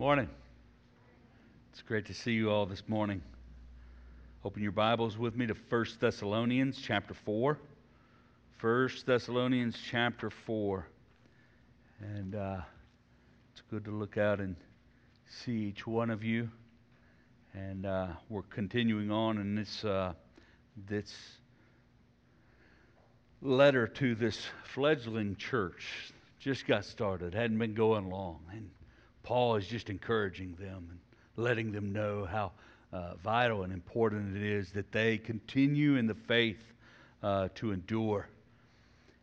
Morning. It's great to see you all this morning. Open your Bibles with me to 1 Thessalonians chapter 4. 1 Thessalonians chapter 4. And uh, it's good to look out and see each one of you. And uh, we're continuing on in this, uh, this letter to this fledgling church. Just got started, hadn't been going long. And Paul is just encouraging them and letting them know how uh, vital and important it is that they continue in the faith uh, to endure.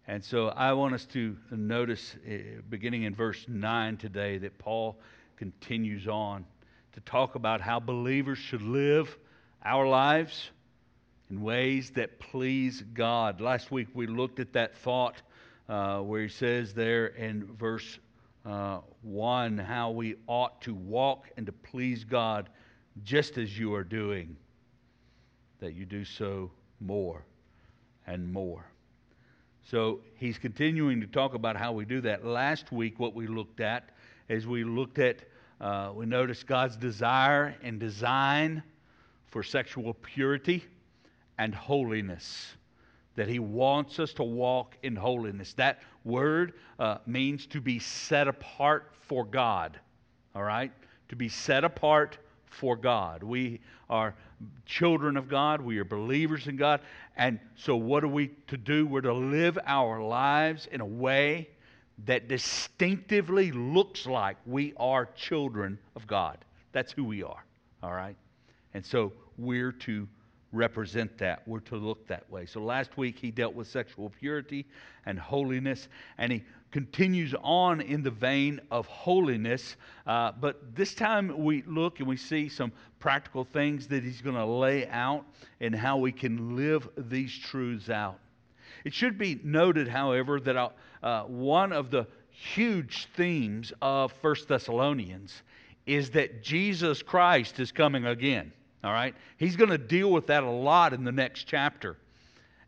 And so I want us to notice, uh, beginning in verse 9 today, that Paul continues on to talk about how believers should live our lives in ways that please God. Last week we looked at that thought uh, where he says there in verse uh, 1 how we ought to walk and to please God just as you are doing, that you do so more and more. So he's continuing to talk about how we do that. Last week, what we looked at is we looked at, uh, we noticed God's desire and design for sexual purity and holiness that he wants us to walk in holiness. That word uh, means to be set apart for God, all right? To be set apart for God. We are children of God, we are believers in God. And so, what are we to do? We're to live our lives in a way that distinctively looks like we are children of God. That's who we are, all right? And so, we're to represent that. We're to look that way. So last week he dealt with sexual purity and holiness, and he continues on in the vein of holiness. Uh, but this time we look and we see some practical things that he's going to lay out and how we can live these truths out. It should be noted, however, that uh, uh one of the huge themes of First Thessalonians is that Jesus Christ is coming again. All right? He's going to deal with that a lot in the next chapter.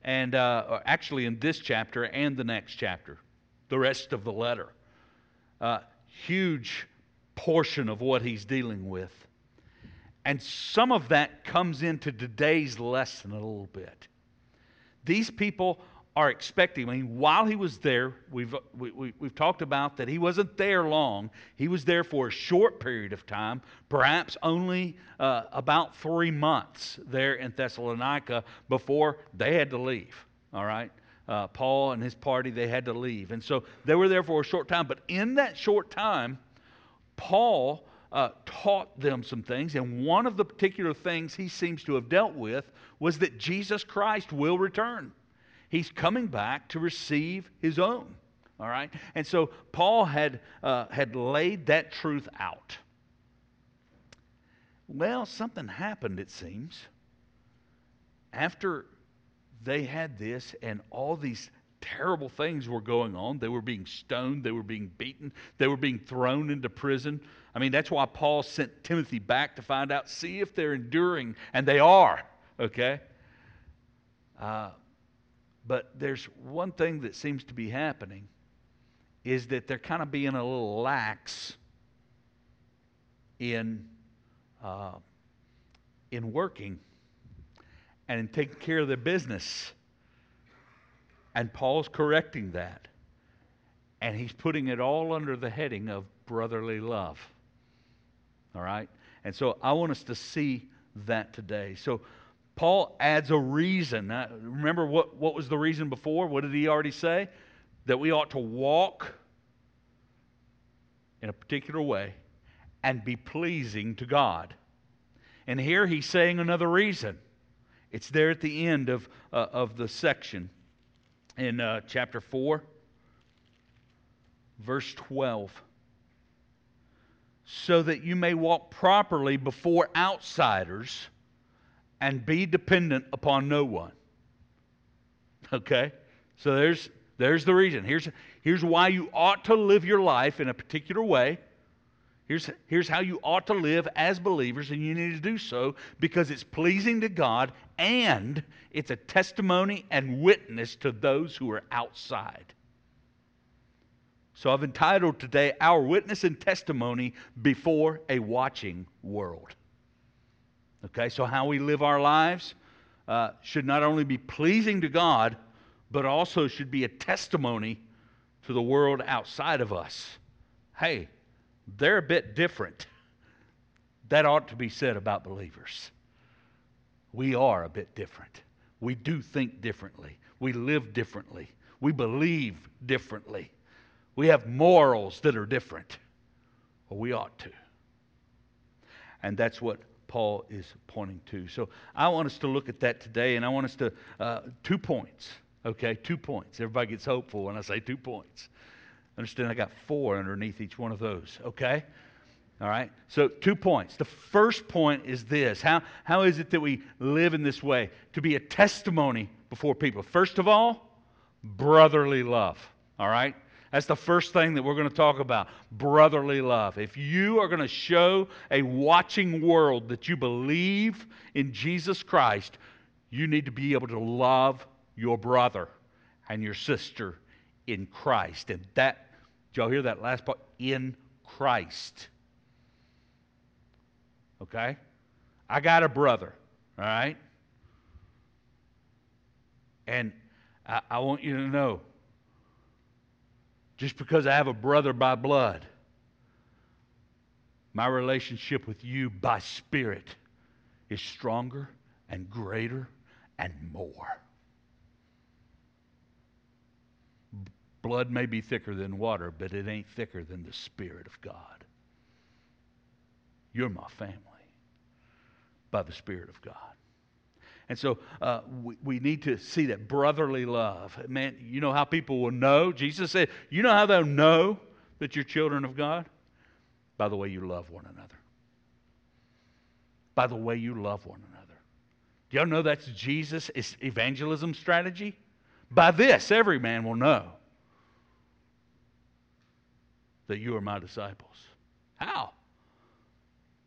And uh, actually, in this chapter and the next chapter, the rest of the letter. Uh, huge portion of what he's dealing with. And some of that comes into today's lesson a little bit. These people are expecting. I mean, while he was there, we've, we, we, we've talked about that he wasn't there long. He was there for a short period of time, perhaps only uh, about three months there in Thessalonica before they had to leave. All right? Uh, Paul and his party, they had to leave. And so they were there for a short time. But in that short time, Paul uh, taught them some things. And one of the particular things he seems to have dealt with was that Jesus Christ will return. He's coming back to receive his own. All right? And so Paul had, uh, had laid that truth out. Well, something happened, it seems. After they had this and all these terrible things were going on, they were being stoned, they were being beaten, they were being thrown into prison. I mean, that's why Paul sent Timothy back to find out, see if they're enduring, and they are, okay? Uh, but there's one thing that seems to be happening is that they're kind of being a little lax in uh, in working and in taking care of their business. And Paul's correcting that. And he's putting it all under the heading of brotherly love. All right? And so I want us to see that today. So Paul adds a reason. Now, remember what, what was the reason before? What did he already say? That we ought to walk in a particular way and be pleasing to God. And here he's saying another reason. It's there at the end of, uh, of the section in uh, chapter 4, verse 12. So that you may walk properly before outsiders and be dependent upon no one. Okay? So there's, there's the reason. Here's, here's why you ought to live your life in a particular way. Here's, here's how you ought to live as believers, and you need to do so because it's pleasing to God and it's a testimony and witness to those who are outside. So I've entitled today, Our Witness and Testimony Before a Watching World. Okay, so how we live our lives uh, should not only be pleasing to God, but also should be a testimony to the world outside of us. Hey, they're a bit different. That ought to be said about believers. We are a bit different. We do think differently. We live differently. We believe differently. We have morals that are different. Well, we ought to. And that's what Paul is pointing to. So I want us to look at that today, and I want us to, uh, two points, okay? Two points. Everybody gets hopeful when I say two points. Understand, I got four underneath each one of those, okay? All right? So, two points. The first point is this How, how is it that we live in this way? To be a testimony before people. First of all, brotherly love, all right? That's the first thing that we're going to talk about brotherly love. If you are going to show a watching world that you believe in Jesus Christ, you need to be able to love your brother and your sister in Christ. And that, did y'all hear that last part? In Christ. Okay? I got a brother, all right? And I, I want you to know just because I have a brother by blood, my relationship with you by spirit is stronger and greater and more. Blood may be thicker than water, but it ain't thicker than the Spirit of God. You're my family by the Spirit of God. And so uh, we, we need to see that brotherly love. Man, you know how people will know? Jesus said, You know how they'll know that you're children of God? By the way you love one another. By the way you love one another. Do y'all know that's Jesus' evangelism strategy? By this, every man will know that you are my disciples. How?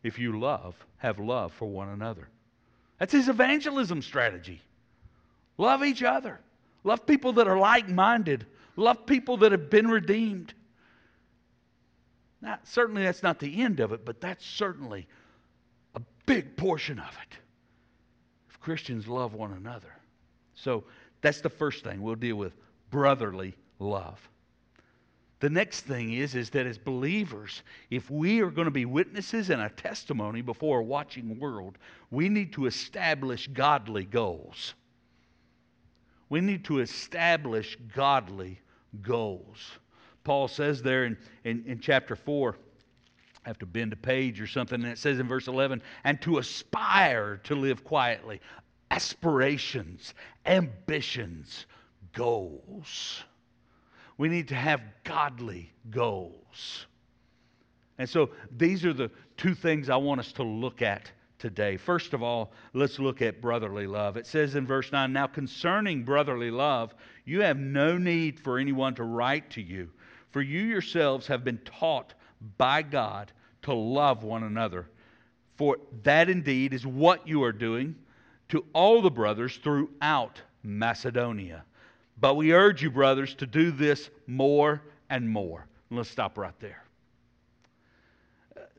If you love, have love for one another. That's his evangelism strategy. Love each other. Love people that are like minded. Love people that have been redeemed. Now, certainly that's not the end of it, but that's certainly a big portion of it. If Christians love one another. So that's the first thing we'll deal with brotherly love. The next thing is, is that as believers, if we are going to be witnesses and a testimony before a watching world, we need to establish godly goals. We need to establish godly goals. Paul says there in, in, in chapter 4, I have to bend a page or something, and it says in verse 11, and to aspire to live quietly. Aspirations, ambitions, goals. We need to have godly goals. And so these are the two things I want us to look at today. First of all, let's look at brotherly love. It says in verse 9 Now concerning brotherly love, you have no need for anyone to write to you, for you yourselves have been taught by God to love one another. For that indeed is what you are doing to all the brothers throughout Macedonia. But we urge you, brothers, to do this more and more. let's stop right there.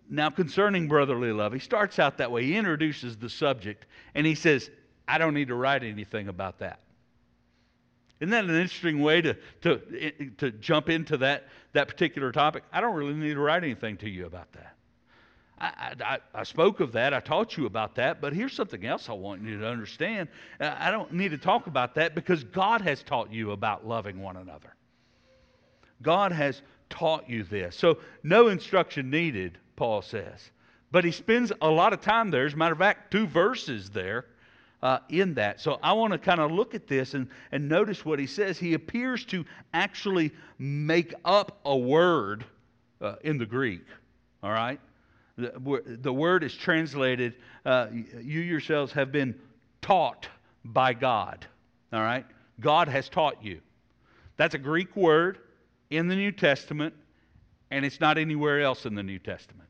Now, concerning brotherly love, he starts out that way. He introduces the subject and he says, I don't need to write anything about that. Isn't that an interesting way to, to, to jump into that, that particular topic? I don't really need to write anything to you about that. I, I, I, spoke of that. I taught you about that. But here's something else I want you to understand. Uh, I don't need to talk about that because God has taught you about loving one another. God has taught you this. So, no instruction needed, Paul says. But he spends a lot of time there. As a matter of fact, two verses there uh, in that. So I want to kind of look at this and, and notice what he says. He appears to actually make up a word uh, in the Greek. All right? The, the word is translated, uh, you yourselves have been taught by God. All right? God has taught you. That's a Greek word in the New Testament, and it's not anywhere else in the New Testament.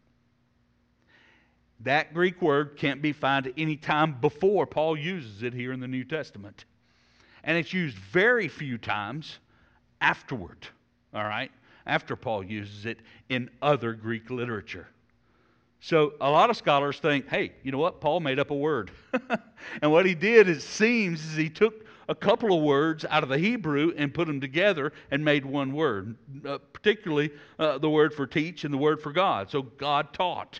That Greek word can't be found any time before Paul uses it here in the New Testament. And it's used very few times afterward, all right, after Paul uses it in other Greek literature. So a lot of scholars think, hey, you know what? Paul made up a word. and what he did, it seems, is he took a couple of words out of the Hebrew and put them together and made one word, uh, particularly uh, the word for teach and the word for God. So God taught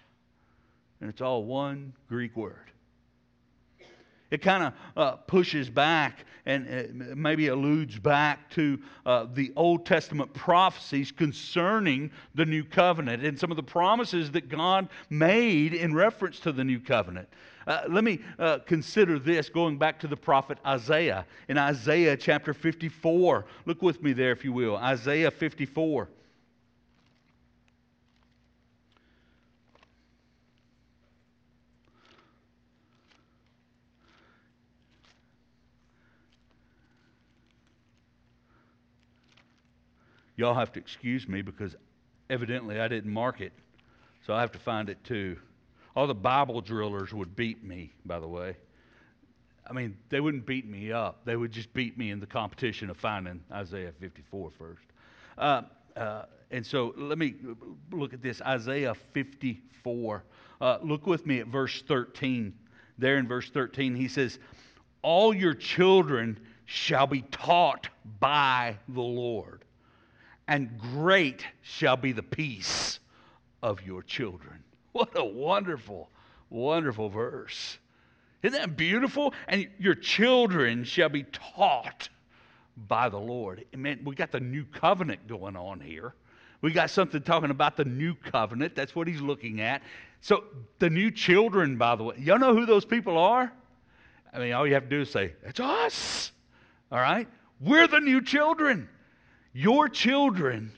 and it's all one Greek word. It kind of uh, pushes back and maybe alludes back to uh, the Old Testament prophecies concerning the new covenant and some of the promises that God made in reference to the new covenant. Uh, let me uh, consider this going back to the prophet Isaiah in Isaiah chapter 54. Look with me there, if you will. Isaiah 54. Y'all have to excuse me because evidently I didn't mark it, so I have to find it too. All the Bible drillers would beat me, by the way. I mean, they wouldn't beat me up. They would just beat me in the competition of finding Isaiah 54 first. Uh, uh, and so let me look at this Isaiah 54. Uh, look with me at verse 13. There in verse 13, he says, All your children shall be taught by the Lord and great shall be the peace of your children. What a wonderful, wonderful verse. Isn't that beautiful? And your children shall be taught by the Lord. Man, we got the new covenant going on here. We got something talking about the new covenant. That's what he's looking at. So, the new children, by the way, y'all know who those people are? I mean, all you have to do is say, It's us. All right? We're the new children. Your children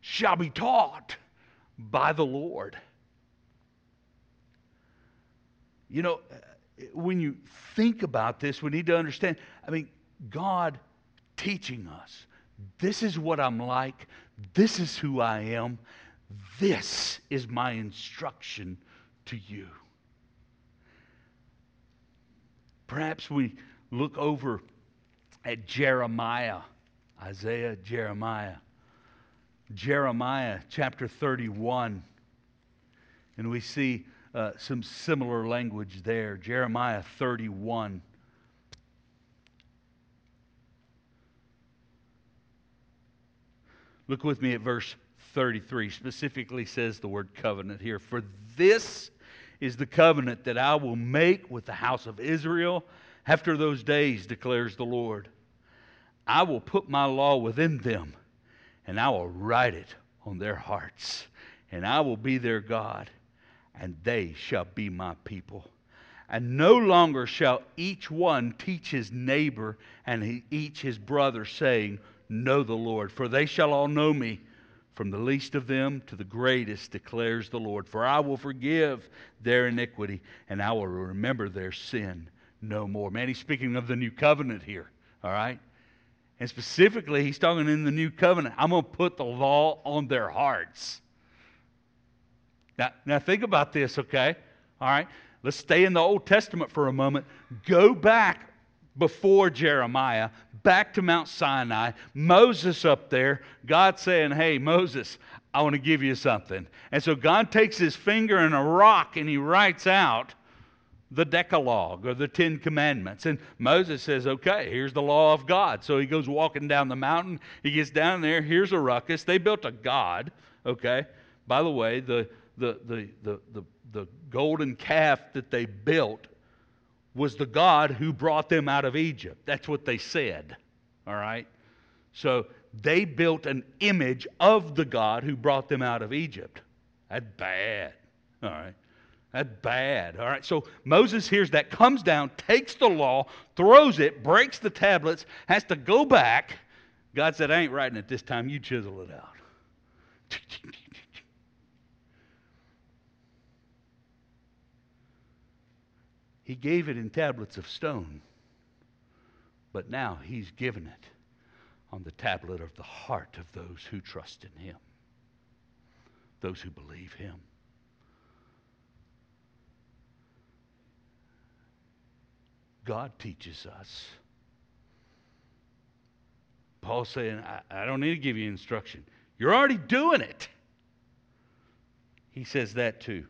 shall be taught by the Lord. You know, when you think about this, we need to understand I mean, God teaching us this is what I'm like, this is who I am, this is my instruction to you. Perhaps we look over at Jeremiah Isaiah, Jeremiah. Jeremiah chapter 31. And we see uh, some similar language there. Jeremiah 31. Look with me at verse 33. Specifically says the word covenant here. For this is the covenant that I will make with the house of Israel after those days, declares the Lord. I will put my law within them, and I will write it on their hearts, and I will be their God, and they shall be my people. And no longer shall each one teach his neighbor and each his brother, saying, Know the Lord, for they shall all know me, from the least of them to the greatest, declares the Lord. For I will forgive their iniquity, and I will remember their sin no more. Man, he's speaking of the new covenant here, all right? And specifically, he's talking in the new covenant. I'm going to put the law on their hearts. Now, now think about this, okay? All right. Let's stay in the Old Testament for a moment. Go back before Jeremiah, back to Mount Sinai. Moses up there, God saying, Hey, Moses, I want to give you something. And so God takes his finger and a rock and he writes out the Decalogue or the Ten Commandments. And Moses says, okay, here's the law of God. So he goes walking down the mountain. He gets down there. Here's a ruckus. They built a God, okay? By the way, the, the, the, the, the, the golden calf that they built was the God who brought them out of Egypt. That's what they said, all right? So they built an image of the God who brought them out of Egypt. That's bad. All right. That's bad. All right. So Moses hears that, comes down, takes the law, throws it, breaks the tablets, has to go back. God said, I ain't writing it this time. You chisel it out. He gave it in tablets of stone, but now he's given it on the tablet of the heart of those who trust in him, those who believe him. God teaches us. Paul's saying, I, I, don't need to give you instruction. You're already doing it. He says that too.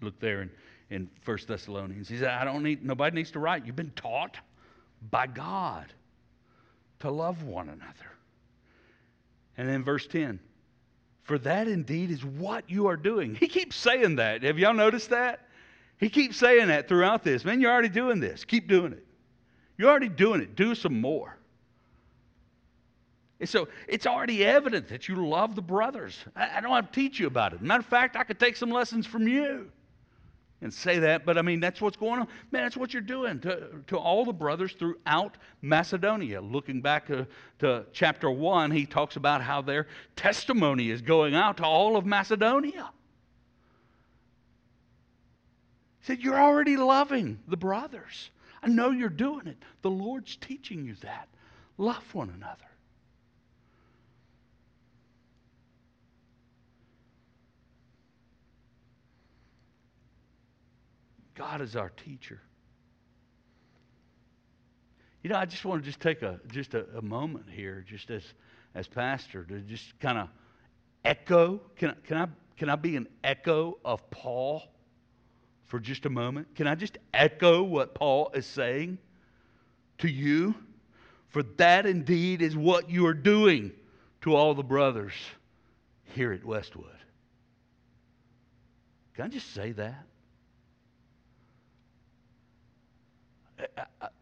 Look there in, in 1 Thessalonians. He said, I don't need, nobody needs to write. You've been taught by God to love one another. And then verse 10 For that indeed is what you are doing. He keeps saying that. Have y'all noticed that? He keeps saying that throughout this. Man, you're already doing this. Keep doing it. You're already doing it. Do some more. And so it's already evident that you love the brothers. I, don't have to teach you about it. Matter of fact, I could take some lessons from you and say that, but I mean, that's what's going on. Man, that's what you're doing to, to all the brothers throughout Macedonia. Looking back to, to chapter 1, he talks about how their testimony is going out to all of Macedonia. He said, You're already loving the brothers. I know you're doing it. The Lord's teaching you that. Love one another. God is our teacher. You know, I just want to just take a just a, a moment here, just as as pastor, to just kind of echo. Can can I can I be an echo of Paul for just a moment? Can I just echo what Paul is saying to you? For that indeed is what you are doing to all the brothers here at Westwood. Can I just say that?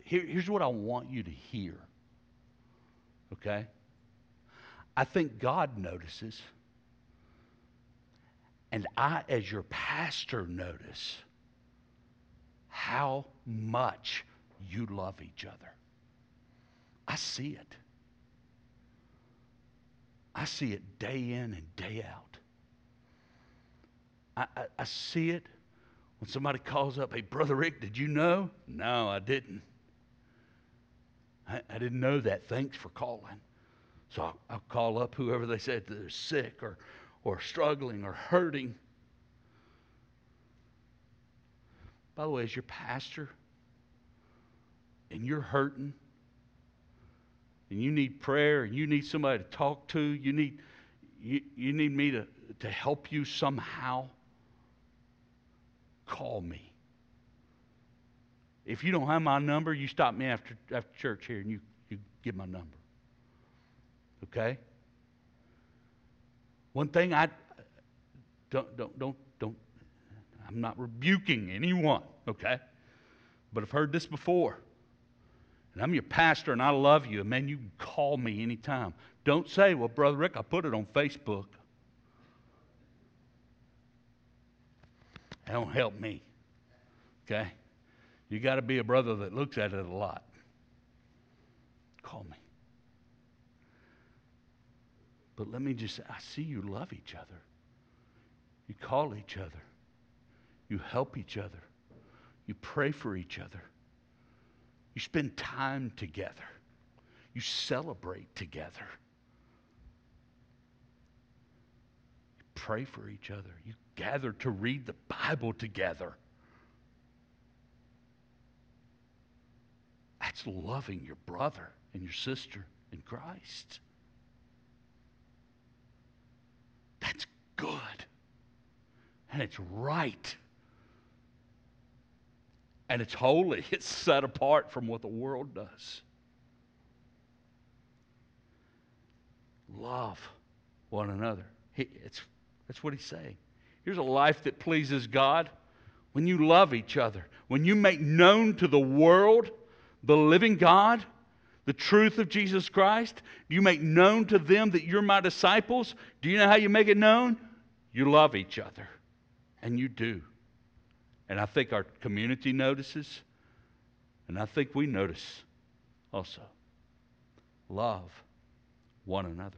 here, here's what I want you to hear. Okay? I think God notices. And I, as your pastor, notice how much you love each other. I see it. I see it day in and day out. I, I, I see it when somebody calls up, hey, Brother Rick, did you know? No, I didn't. I, I didn't know that. Thanks for calling. So I'll, I'll call up whoever they said they're sick or, or struggling or hurting. By the way, as your pastor, and you're hurting, and you need prayer, and you need somebody to talk to, you need, you, you need me to, to help you somehow, call me. If you don't have my number, you stop me after, after church here and you, you give my number. Okay? One thing I don't, don't, don't, I'm not rebuking anyone, okay? But I've heard this before. And I'm your pastor and I love you. And man, you can call me anytime. Don't say, well, Brother Rick, I put it on Facebook. That don't help me. Okay? You got to be a brother that looks at it a lot. Call me. But let me just say, I see you love each other. You call each other. You help each other. You pray for each other. You spend time together. You celebrate together. You pray for each other. You gather to read the Bible together. That's loving your brother and your sister in Christ. That's good. And it's right. And it's holy. It's set apart from what the world does. Love one another. He, it's, that's what he's saying. Here's a life that pleases God when you love each other, when you make known to the world the living God, the truth of Jesus Christ? You make known to them that you're my disciples? Do you know how you make it known? You love each other. And you do. And I think our community notices, and I think we notice also. Love one another.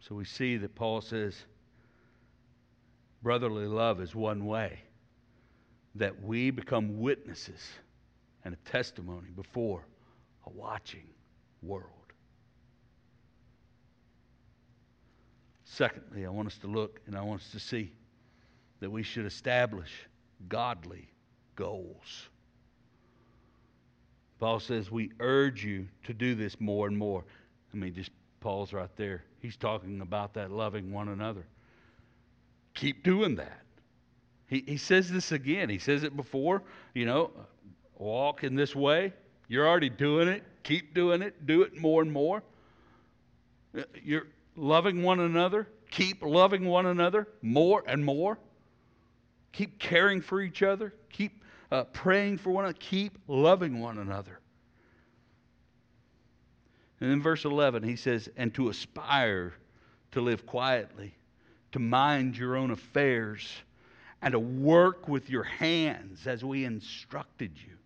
So we see that Paul says brotherly love is one way that we become witnesses and a testimony before a watching world. Secondly, I want us to look and I want us to see that we should establish godly goals. Paul says, We urge you to do this more and more. I mean, just pause right there. He's talking about that loving one another. Keep doing that. He, he says this again. He says it before, you know, walk in this way. You're already doing it. Keep doing it. Do it more and more. Uh, you're loving one another. Keep loving one another more and more. Keep caring for each other. Keep uh, praying for one another. Keep loving one another. And in verse 11, he says, and to aspire to live quietly, to mind your own affairs, and to work with your hands as we instructed you,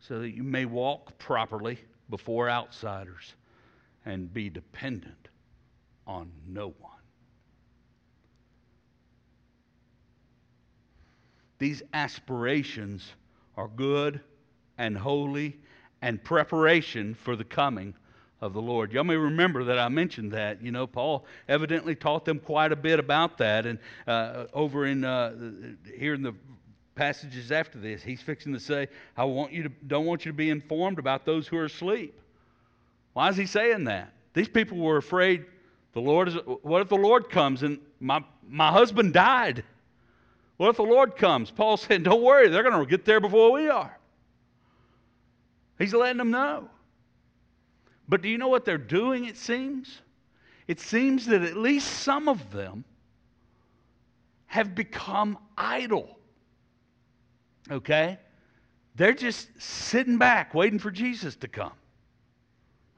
so that you may walk properly before outsiders and be dependent on no one. These aspirations are good and holy and preparation for the coming of the Lord. Y'all may remember that I mentioned that. You know, Paul evidently taught them quite a bit about that. And uh, over in uh, here in the passages after this, he's fixing to say, "I want you to don't want you to be informed about those who are asleep." Why is he saying that? These people were afraid. The Lord is. What if the Lord comes and my my husband died? What if the Lord comes? Paul said, Don't worry, they're going to get there before we are. He's letting them know. But do you know what they're doing, it seems? It seems that at least some of them have become idle. Okay? They're just sitting back waiting for Jesus to come.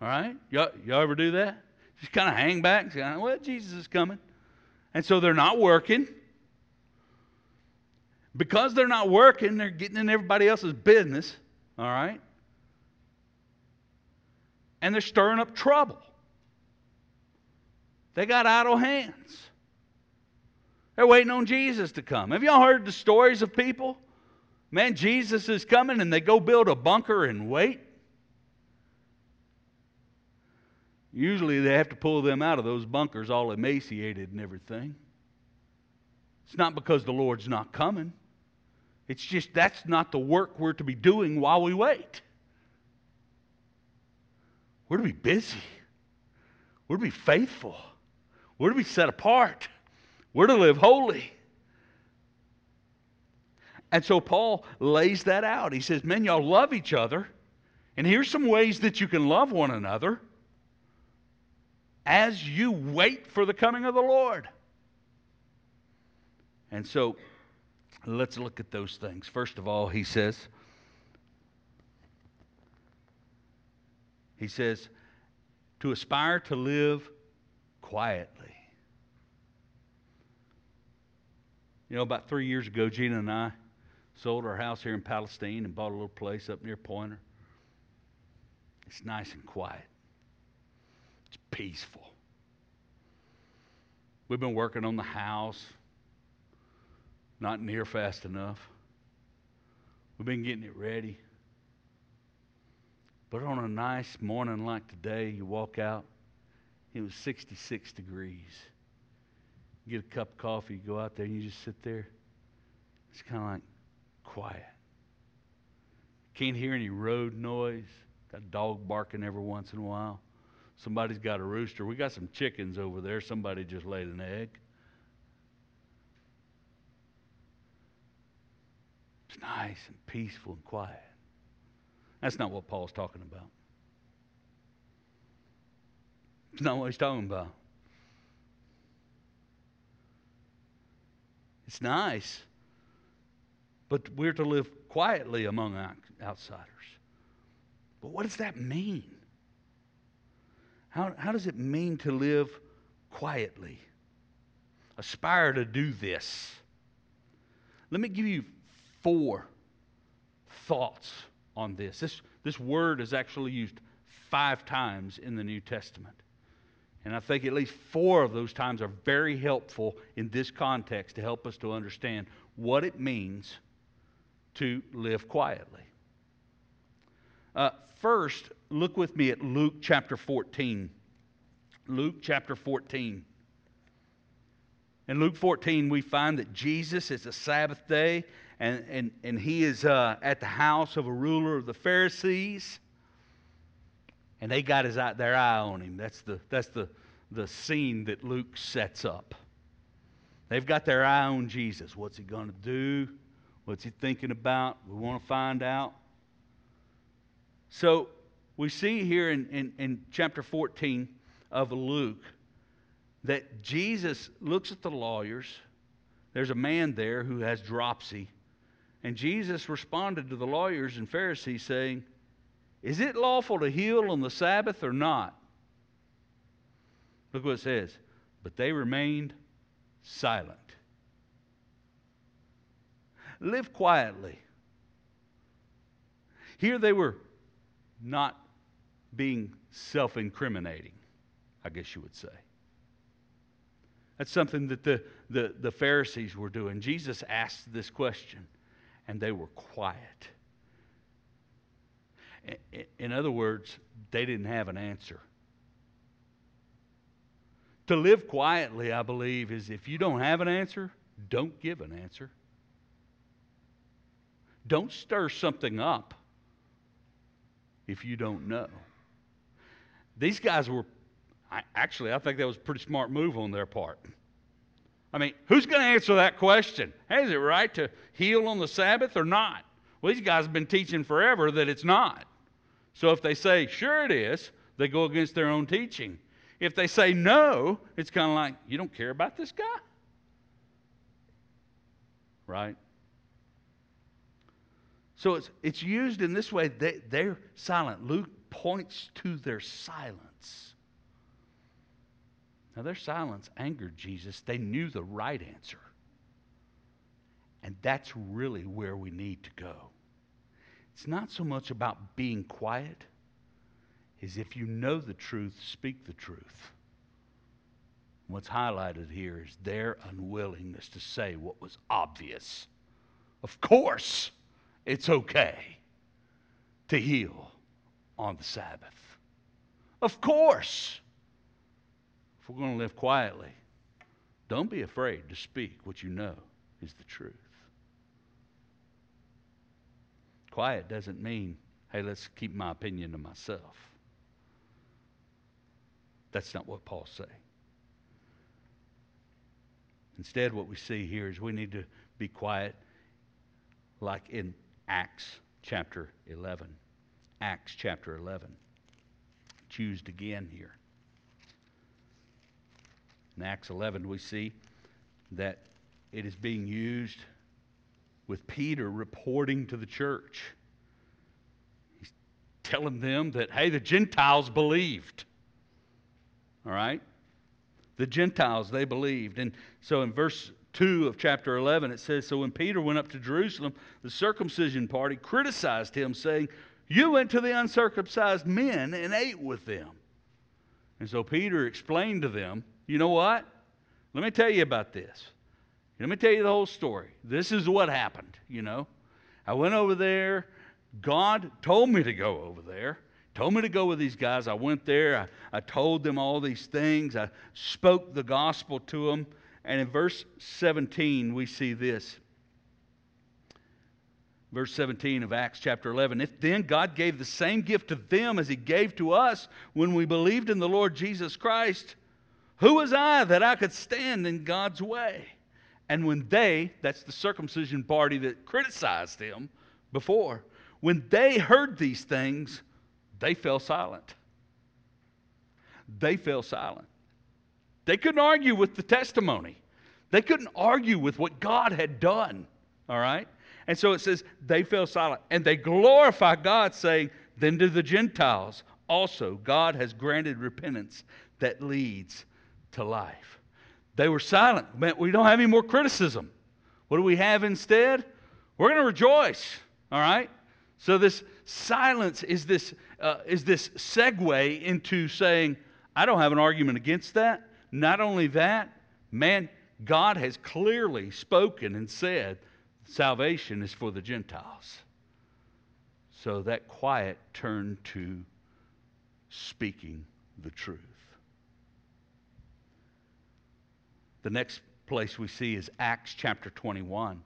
All right? Y'all, y'all ever do that? Just kind of hang back and say, well, Jesus is coming. And so they're not working. Because they're not working, they're getting in everybody else's business, all right? And they're stirring up trouble. They got idle hands. They're waiting on Jesus to come. Have y'all heard the stories of people? Man, Jesus is coming and they go build a bunker and wait. Usually they have to pull them out of those bunkers all emaciated and everything. It's not because the Lord's not coming. It's just that's not the work we're to be doing while we wait. We're to be busy. We're to be faithful. We're to be set apart. We're to live holy. And so Paul lays that out. He says, Men, y'all love each other. And here's some ways that you can love one another as you wait for the coming of the Lord. And so Let's look at those things. First of all, he says, he says, to aspire to live quietly. You know, about three years ago, Gina and I sold our house here in Palestine and bought a little place up near Poynor. It's nice and quiet, peaceful. We've been working on the house not near fast enough. We've been getting it ready. But on a nice morning like today, you walk out, it was 66 degrees. You get a cup of coffee, you go out there, and you just sit there. It's kind of like quiet. Can't hear any road noise. Got a dog barking every once in a while. Somebody's got a rooster. We got some chickens over there. Somebody just laid an egg. It's nice and peaceful and quiet. That's not what Paul's talking about. It's not what he's talking about. It's nice, but we're to live quietly among outsiders. But what does that mean? How, how does it mean to live quietly? Aspire to do this. Let me give you four thoughts on this. This, this word is actually used five times in the New Testament. And I think at least four of those times are very helpful in this context to help us to understand what it means to live quietly. Uh, first, look with me at Luke chapter 14. Luke chapter 14. In Luke 14, we find that Jesus is a Sabbath day, and, and, and he is uh, at the house of a ruler of the Pharisees, and they got his their eye on him. That's, the, that's the, the scene that Luke sets up. They've got their eye on Jesus. What's he going to do? What's he thinking about? We want to find out. So we see here in, in, in chapter 14 of Luke that Jesus looks at the lawyers. There's a man there who has dropsy. And Jesus responded to the lawyers and Pharisees saying, Is it lawful to heal on the Sabbath or not? Look what it says. But they remained silent. Live quietly. Here they were not being self incriminating, I guess you would say. That's something that the, the, the Pharisees were doing. Jesus asked this question, and they were quiet. In other words, they didn't have an answer. To live quietly, I believe, is if you don't have an answer, don't give an answer. Don't stir something up if you don't know. These guys were, I, actually, I think that was a pretty smart move on their part. I mean, who's going to answer that question? Hey, is it right to heal on the Sabbath or not? Well, these guys have been teaching forever that it's not. So if they say, sure it is, they go against their own teaching. If they say no, it's kind of like, you don't care about this guy? Right? So it's, it's used in this way. They, they're silent. Luke points to their silence. Now, their silence angered Jesus. They knew the right answer. And that's really where we need to go. It's not so much about being quiet, as if you know the truth, speak the truth. What's highlighted here is their unwillingness to say what was obvious. Of course, it's okay to heal on the Sabbath. Of course. If we're going to live quietly, don't be afraid to speak what you know is the truth. Quiet doesn't mean, hey, let's keep my opinion to myself. That's not what Paul's saying. Instead, what we see here is we need to be quiet, like in Acts chapter 11. Acts chapter 11. It's used again here. In Acts 11, we see that it is being used with Peter reporting to the church. He's telling them that, hey, the Gentiles believed. All right? The Gentiles, they believed. And so in verse 2 of chapter 11, it says So when Peter went up to Jerusalem, the circumcision party criticized him, saying, You went to the uncircumcised men and ate with them. And so Peter explained to them, You know what? Let me tell you about this. Let me tell you the whole story. This is what happened, you know. I went over there. God told me to go over there told me to go with these guys. I went there. I, I told them all these things. I spoke the gospel to them. And in verse 17, we see this. Verse 17 of Acts chapter 11. If then God gave the same gift to them as he gave to us when we believed in the Lord Jesus Christ, who was I that I could stand in God's way? And when they, that's the circumcision party that criticized him before, when they heard these things, they fell silent. They fell silent. They couldn't argue with the testimony. They couldn't argue with what God had done. All right? And so it says, they fell silent and they glorify God, saying, Then to the Gentiles also God has granted repentance that leads to life. They were silent. Man, we don't have any more criticism. What do we have instead? We're going to rejoice. All right? So this silence is this, uh, is this segue into saying, I don't have an argument against that. Not only that, man, God has clearly spoken and said salvation is for the Gentiles. So that quiet turned to speaking the truth. The next place we see is Acts chapter 21.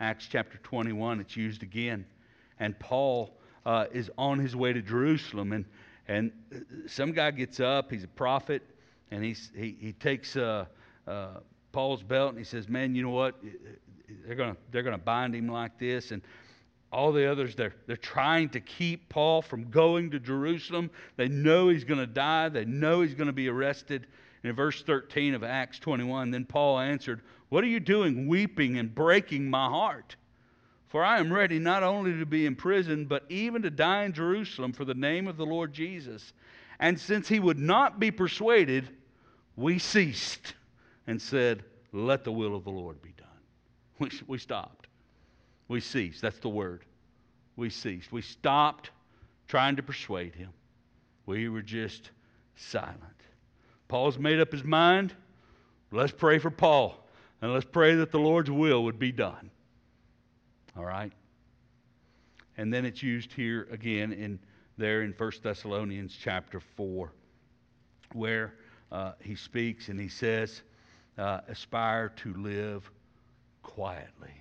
Acts chapter 21, it's used again. And Paul uh, is on his way to Jerusalem, and, and some guy gets up, he's a prophet, and he's, he, he takes uh, uh, Paul's belt and he says, Man, you know what? They're going to they're gonna bind him like this. And all the others, they're, they're trying to keep Paul from going to Jerusalem. They know he's going to die, they know he's going to be arrested. And in verse 13 of Acts 21, then Paul answered, What are you doing, weeping and breaking my heart? For I am ready not only to be imprisoned, but even to die in Jerusalem for the name of the Lord Jesus. And since he would not be persuaded, we ceased and said, Let the will of the Lord be done. We, we stopped. We ceased. That's the word. We ceased. We stopped trying to persuade him. We were just silent. Paul's made up his mind. Let's pray for Paul. And let's pray that the Lord's will would be done. All right? And then it's used here again in there in 1 Thessalonians chapter 4, where uh, he speaks and he says, uh, aspire to live quietly.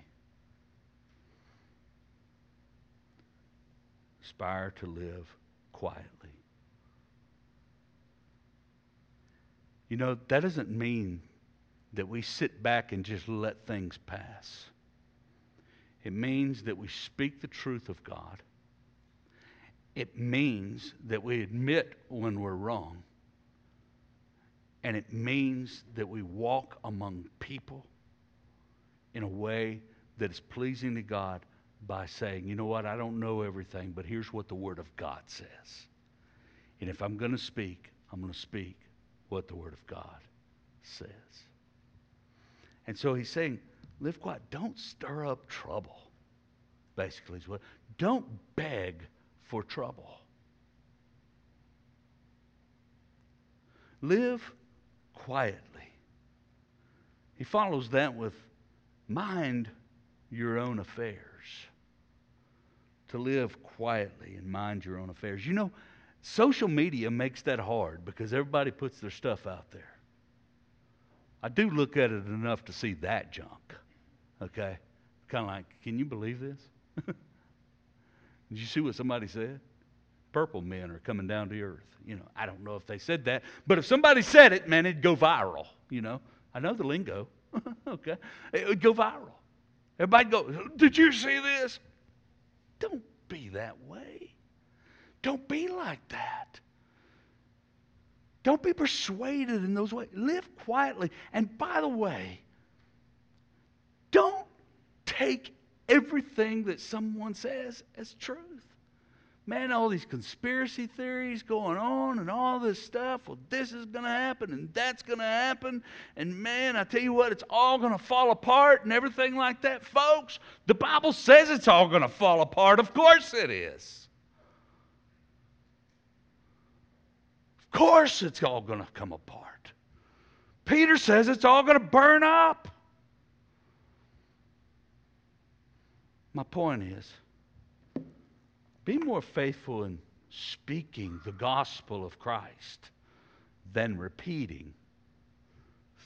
Aspire to live quietly. You know, that doesn't mean that we sit back and just let things pass. It means that we speak the truth of God. It means that we admit when we're wrong. And it means that we walk among people in a way that is pleasing to God by saying, you know what, I don't know everything, but here's what the Word of God says. And if I'm going to speak, I'm going to speak what the Word of God says. And so he's saying, live quiet. Don't stir up trouble, basically, is what. Don't beg for trouble. Live quietly. He follows that with mind your own affairs. To live quietly and mind your own affairs. You know, social media makes that hard because everybody puts their stuff out there. I do look at it enough to see that junk. Okay? Kind of like, can you believe this? Did you see what somebody said? Purple men are coming down to earth. You know, I don't know if they said that, but if somebody said it, man, it'd go viral. You know, I know the lingo. okay, it would go viral. Everybody go, did you see this? Don't be that way. Don't be like that. Don't be persuaded in those ways. Live quietly. And by the way, don't take everything that someone says as truth man, all these conspiracy theories going on and all this stuff. Well, this is going to happen and that's going to happen. And man, I tell you what, it's all going to fall apart and everything like that. Folks, the Bible says it's all going to fall apart. Of course it is. Of course it's all going to come apart. Peter says it's all going to burn up. My point is, be more faithful in speaking the gospel of Christ than repeating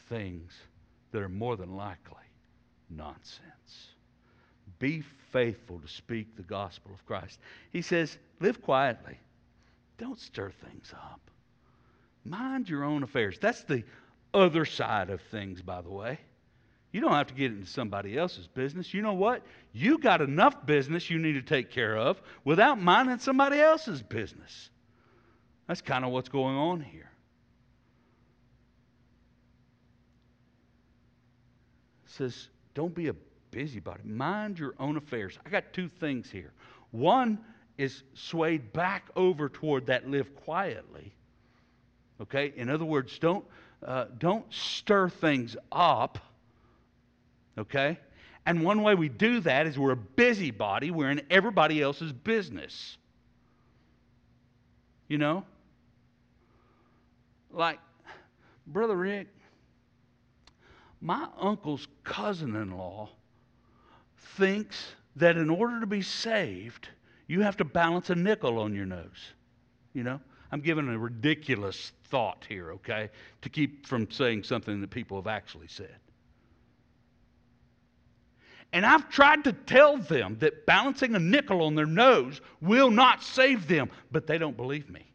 things that are more than likely nonsense. Be faithful to speak the gospel of Christ. He says, live quietly. Don't stir things up. Mind your own affairs. That's the other side of things, by the way. You don't have to get into somebody else's business. You know what? You got enough business you need to take care of without minding somebody else's business. That's kind of what's going on here. It says, don't be a busybody. Mind your own affairs. I got two things here. One is swayed back over toward that live quietly. Okay? In other words, don't, uh, don't stir things up. Okay? And one way we do that is we're a busybody, we're in everybody else's business. You know? Like, Brother Rick, my uncle's cousin in law thinks that in order to be saved, you have to balance a nickel on your nose. You know? I'm giving a ridiculous thought here, okay, to keep from saying something that people have actually said. And I've tried to tell them that balancing a nickel on their nose will not save them, but they don't believe me.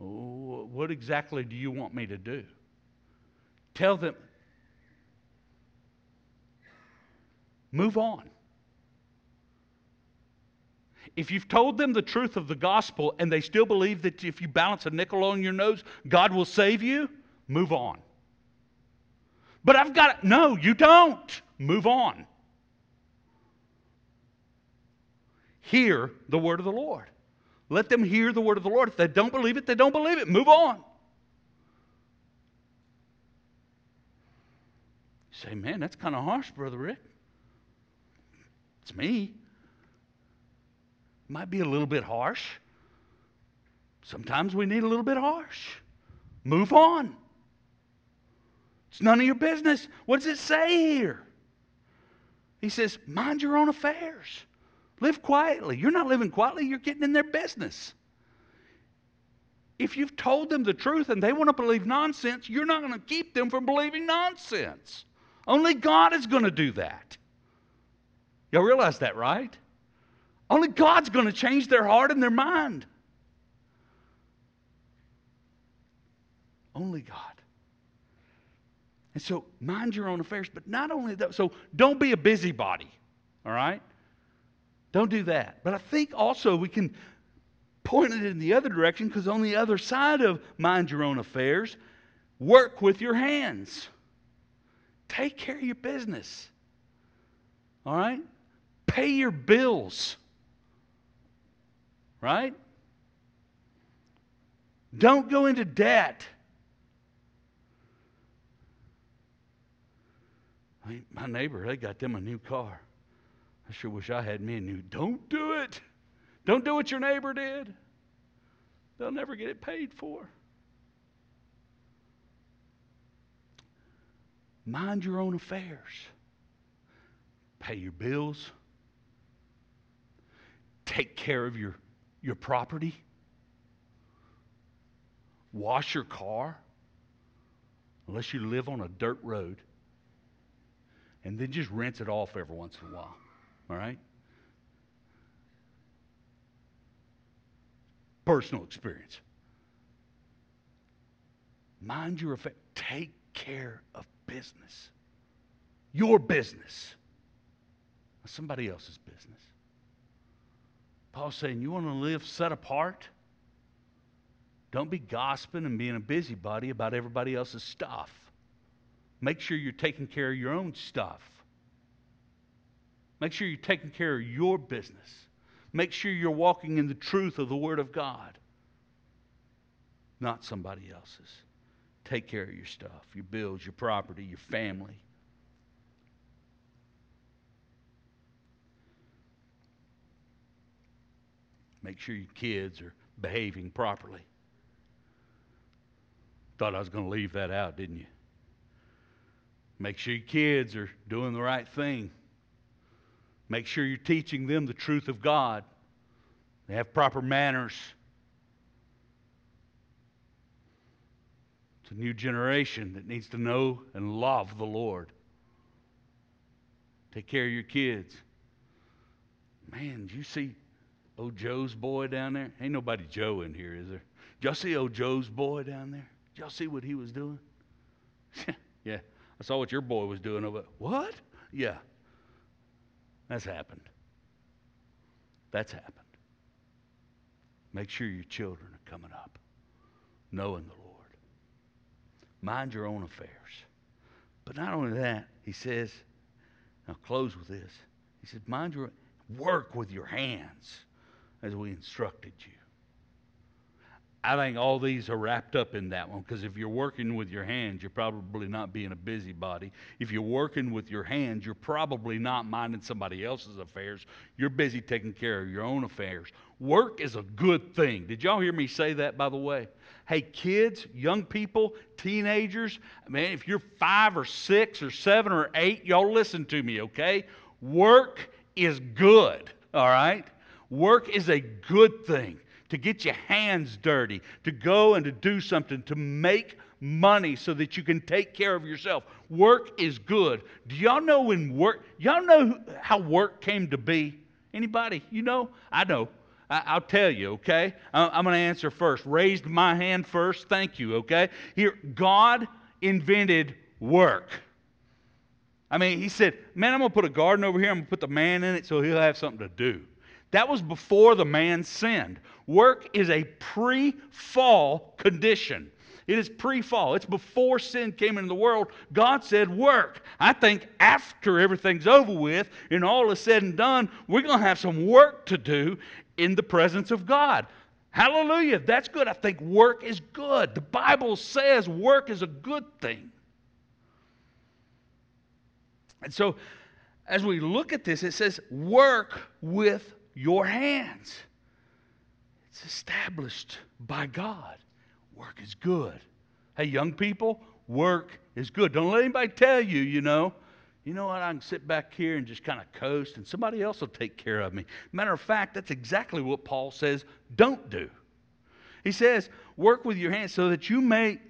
Oh, what exactly do you want me to do? Tell them, move on. If you've told them the truth of the gospel and they still believe that if you balance a nickel on your nose, God will save you, move on. But I've got, no, you don't. Move on. Hear the word of the Lord. Let them hear the word of the Lord. If they don't believe it, they don't believe it. Move on. You say, man, that's kind of harsh, Brother Rick. It's me. Might be a little bit harsh. Sometimes we need a little bit harsh. Move on. It's none of your business. What does it say here? He says, mind your own affairs. Live quietly. You're not living quietly, you're getting in their business. If you've told them the truth and they want to believe nonsense, you're not going to keep them from believing nonsense. Only God is going to do that. Y'all realize that, right? Only God's going to change their heart and their mind. Only God. And so mind your own affairs. But not only that, so don't be a busybody, all right? Don't do that. But I think also we can point it in the other direction because on the other side of mind your own affairs, work with your hands. Take care of your business. All right? Pay your bills. Right? Don't go into debt. My neighbor, they got them a new car. I sure wish I had me a new. Don't do it. Don't do what your neighbor did. They'll never get it paid for. Mind your own affairs. Pay your bills. Take care of your, your property. Wash your car. Unless you live on a dirt road and then just rinse it off every once in a while. All right? Personal experience. Mind your affairs. Take care of business. Your business. Not somebody else's business. Paul's saying, You want to live set apart? Don't be gossiping and being a busybody about everybody else's stuff. Make sure you're taking care of your own stuff. Make sure you're taking care of your business. Make sure you're walking in the truth of the Word of God, not somebody else's. Take care of your stuff, your bills, your property, your family. Make sure your kids are behaving properly. Thought I was going to leave that out, didn't you? Make sure your kids are doing the right thing. Make sure you're teaching them the truth of God. They have proper manners. It's a new generation that needs to know and love the Lord. Take care of your kids. Man, you see old Joe's boy down there? Ain't nobody Joe in here, is there? Did y'all see old Joe's boy down there? Did y'all see what he was doing? yeah. I saw what your boy was doing over. What? Yeah. That's happened. That's happened. Make sure your children are coming up knowing the Lord. Mind your own affairs. But not only that, he says, I'll close with this. He said, Mind your work with your hands as we instructed you. I think all these are wrapped up in that one because if you're working with your hands, you're probably not being a busybody. If you're working with your hands, you're probably not minding somebody else's affairs. You're busy taking care of your own affairs. Work is a good thing. Did y'all hear me say that, by the way? Hey, kids, young people, teenagers, man, if you're five or six or seven or eight, y'all listen to me, okay? Work is good, all right? Work is a good thing to get your hands dirty, to go and to do something, to make money so that you can take care of yourself. Work is good. Do y'all know when work, y'all know how work came to be? Anybody? You know? I know. I, will tell you, okay? Uh, I'm going to answer first. Raised my hand first. Thank you, okay? Here, God invented work. I mean, he said, Man, I'm going to put a garden over here. I'm going to put the man in it so he'll have something to do. That was before the man sinned. Work is a pre fall condition. It is pre fall. It's before sin came into the world. God said, Work. I think after everything's over with and all is said and done, we're going to have some work to do in the presence of God. Hallelujah. That's good. I think work is good. The Bible says work is a good thing. And so, as we look at this, it says, Work with your hands. It's established by God. Work is good. Hey, young people, work is good. Don't let anybody tell you, you know, you know what, I can sit back here and just kind of coast and somebody else will take care of me. Matter of fact, that's exactly what Paul says don't do. He says, work with your hands so that you may.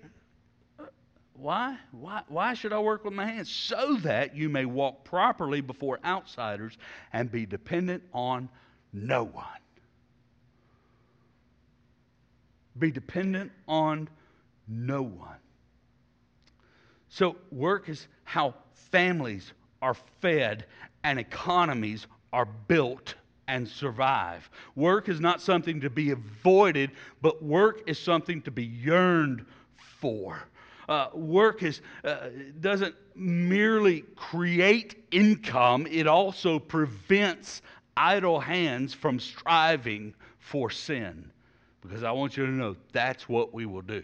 Why? Why? Why should I work with my hands? So that you may walk properly before outsiders and be dependent on no one. Be dependent on no one. So, work is how families are fed and economies are built and survive. Work is not something to be avoided, but work is something to be yearned for. Uh, work is, uh, doesn't merely create income, it also prevents idle hands from striving for sin. Because I want you to know that's what we will do.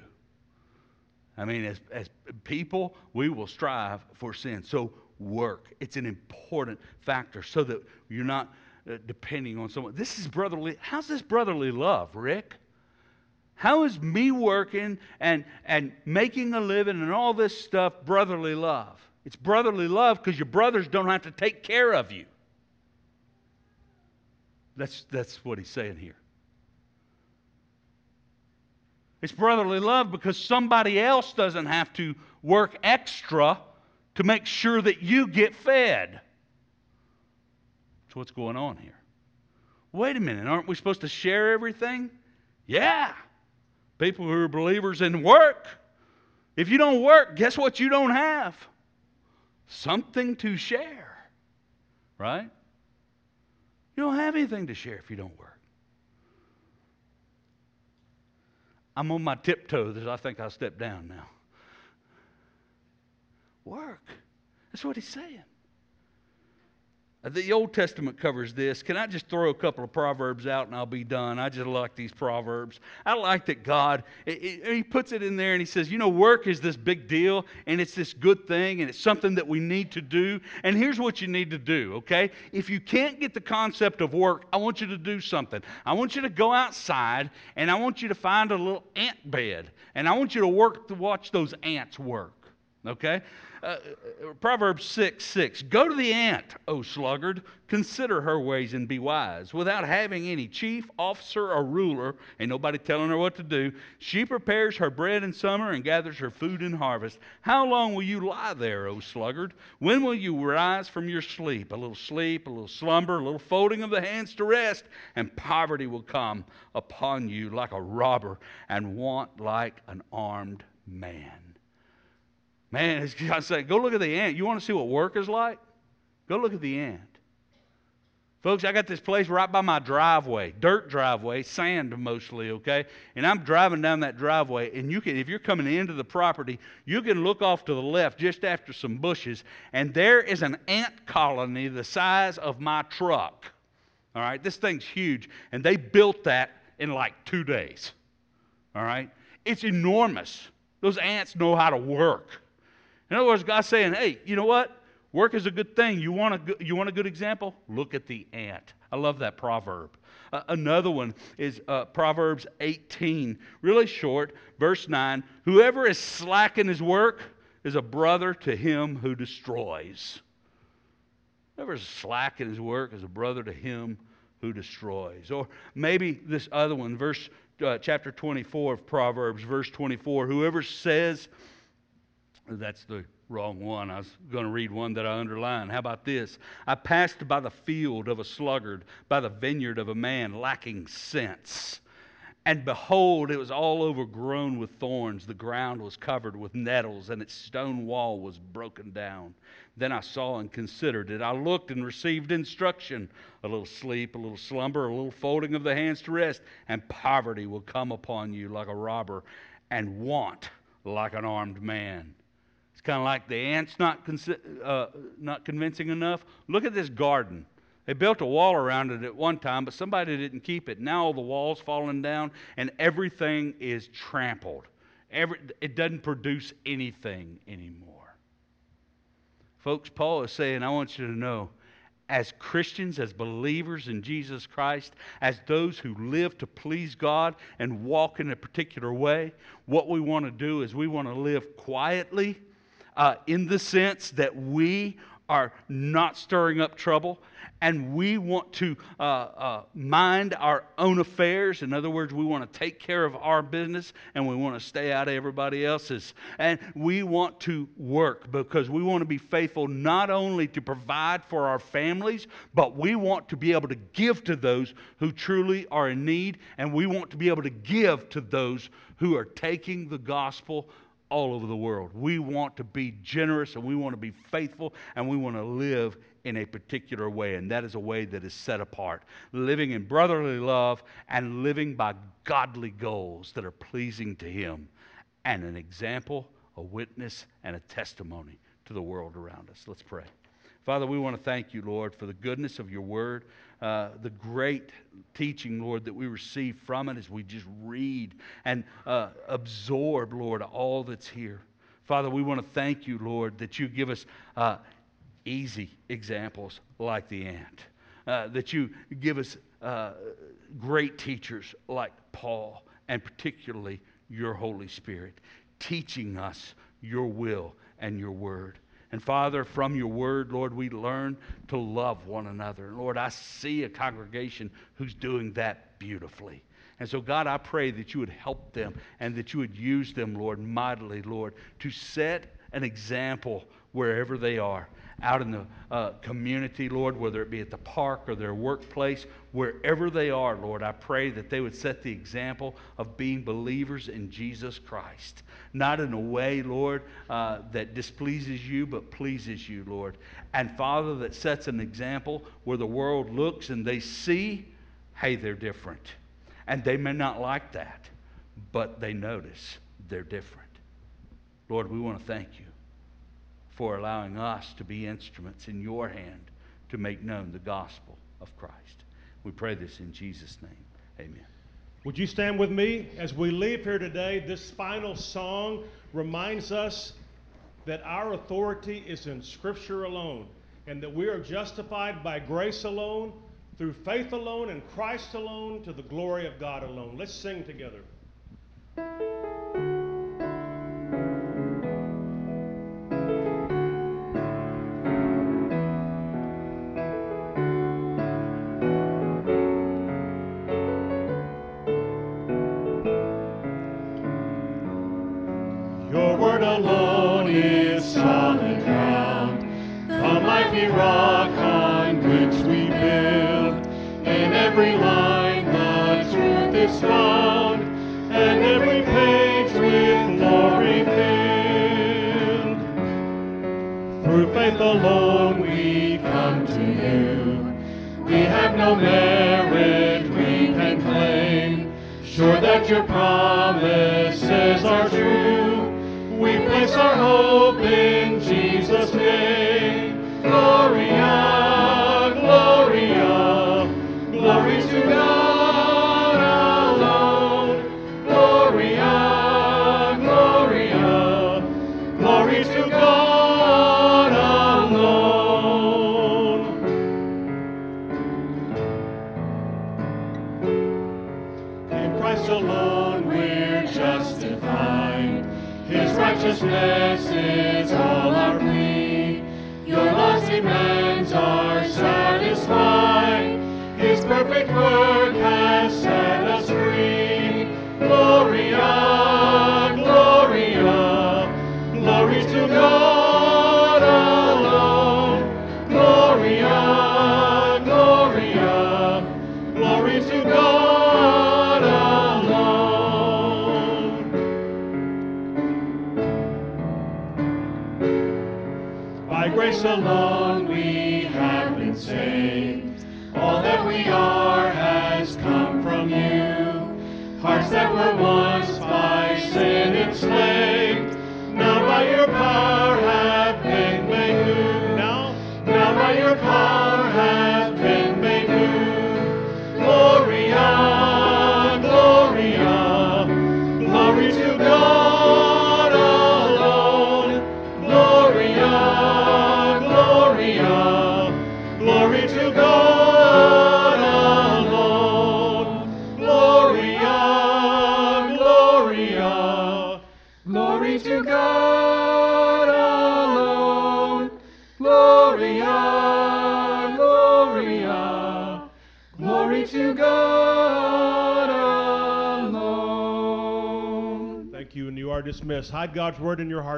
I mean, as, as people, we will strive for sin. So, work. It's an important factor so that you're not uh, depending on someone. This is brotherly. How's this brotherly love, Rick? How is me working and, and making a living and all this stuff brotherly love? It's brotherly love because your brothers don't have to take care of you. That's, that's what he's saying here. It's brotherly love because somebody else doesn't have to work extra to make sure that you get fed. That's what's going on here. Wait a minute, aren't we supposed to share everything? Yeah. People who are believers in work. If you don't work, guess what you don't have? Something to share. Right? You don't have anything to share if you don't work. I'm on my tiptoes. I think I'll step down now. Work. That's what he's saying. The Old Testament covers this. Can I just throw a couple of proverbs out and I'll be done? I just like these proverbs. I like that God, He puts it in there and He says, you know, work is this big deal and it's this good thing and it's something that we need to do. And here's what you need to do, okay? If you can't get the concept of work, I want you to do something. I want you to go outside and I want you to find a little ant bed and I want you to work to watch those ants work, okay? Uh, Proverbs 6 6. Go to the ant, O sluggard. Consider her ways and be wise. Without having any chief, officer, or ruler, and nobody telling her what to do, she prepares her bread in summer and gathers her food in harvest. How long will you lie there, O sluggard? When will you rise from your sleep? A little sleep, a little slumber, a little folding of the hands to rest, and poverty will come upon you like a robber and want like an armed man. Man, I say, go look at the ant. You want to see what work is like? Go look at the ant. Folks, I got this place right by my driveway, dirt driveway, sand mostly, okay? And I'm driving down that driveway, and you can, if you're coming into the property, you can look off to the left just after some bushes, and there is an ant colony the size of my truck. All right, this thing's huge, and they built that in like two days. All right, it's enormous. Those ants know how to work. In other words, God's saying, hey, you know what? Work is a good thing. You want a, you want a good example? Look at the ant. I love that proverb. Uh, another one is uh, Proverbs 18, really short, verse 9. Whoever is slack in his work is a brother to him who destroys. Whoever is slack in his work is a brother to him who destroys. Or maybe this other one, verse uh, chapter 24 of Proverbs, verse 24. Whoever says, that's the Wrong one. I was going to read one that I underlined. How about this? I passed by the field of a sluggard, by the vineyard of a man lacking sense. And behold, it was all overgrown with thorns. The ground was covered with nettles, and its stone wall was broken down. Then I saw and considered it. I looked and received instruction a little sleep, a little slumber, a little folding of the hands to rest, and poverty will come upon you like a robber, and want like an armed man kind of like the ants not, uh, not convincing enough. Look at this garden. They built a wall around it at one time, but somebody didn't keep it. Now all the walls falling down and everything is trampled. Every, it doesn't produce anything anymore. Folks, Paul is saying, I want you to know, as Christians, as believers in Jesus Christ, as those who live to please God and walk in a particular way, what we want to do is we want to live quietly uh, in the sense that we are not stirring up trouble and we want to uh, uh, mind our own affairs. In other words, we want to take care of our business and we want to stay out of everybody else's. And we want to work because we want to be faithful not only to provide for our families, but we want to be able to give to those who truly are in need. And we want to be able to give to those who are taking the gospel all over the world. We want to be generous and we want to be faithful and we want to live in a particular way, and that is a way that is set apart. Living in brotherly love and living by godly goals that are pleasing to Him, and an example, a witness, and a testimony to the world around us. Let's pray. Father, we want to thank you, Lord, for the goodness of your word, uh, the great teaching, Lord, that we receive from it as we just read and uh, absorb, Lord, all that's here. Father, we want to thank you, Lord, that you give us uh, easy examples like the ant, uh, that you give us uh, great teachers like Paul, and particularly your Holy Spirit, teaching us your will and your word. And Father, from your word, Lord, we learn to love one another. And Lord, I see a congregation who's doing that beautifully. And so, God, I pray that you would help them and that you would use them, Lord, mightily, Lord, to set an example wherever they are out in the uh, community, Lord, whether it be at the park or their workplace, wherever they are, Lord, I pray that they would set the example of being believers in Jesus Christ. Not in a way, Lord, uh, that displeases you, but pleases you, Lord. And Father, that sets an example where the world looks and they see, hey, they're different. And they may not like that, but they notice they're different. Lord, we want to thank you for allowing us to be instruments in your hand to make known the gospel of Christ. We pray this in Jesus' name. Amen. Would you stand with me as we leave here today? This final song reminds us that our authority is in Scripture alone and that we are justified by grace alone, through faith alone, and Christ alone, to the glory of God alone. Let's sing together. Christ alone we're justified. His righteousness is all our plea. Your lost demands are satisfied. His perfect work number one. dismissed. Hide God's word in your heart.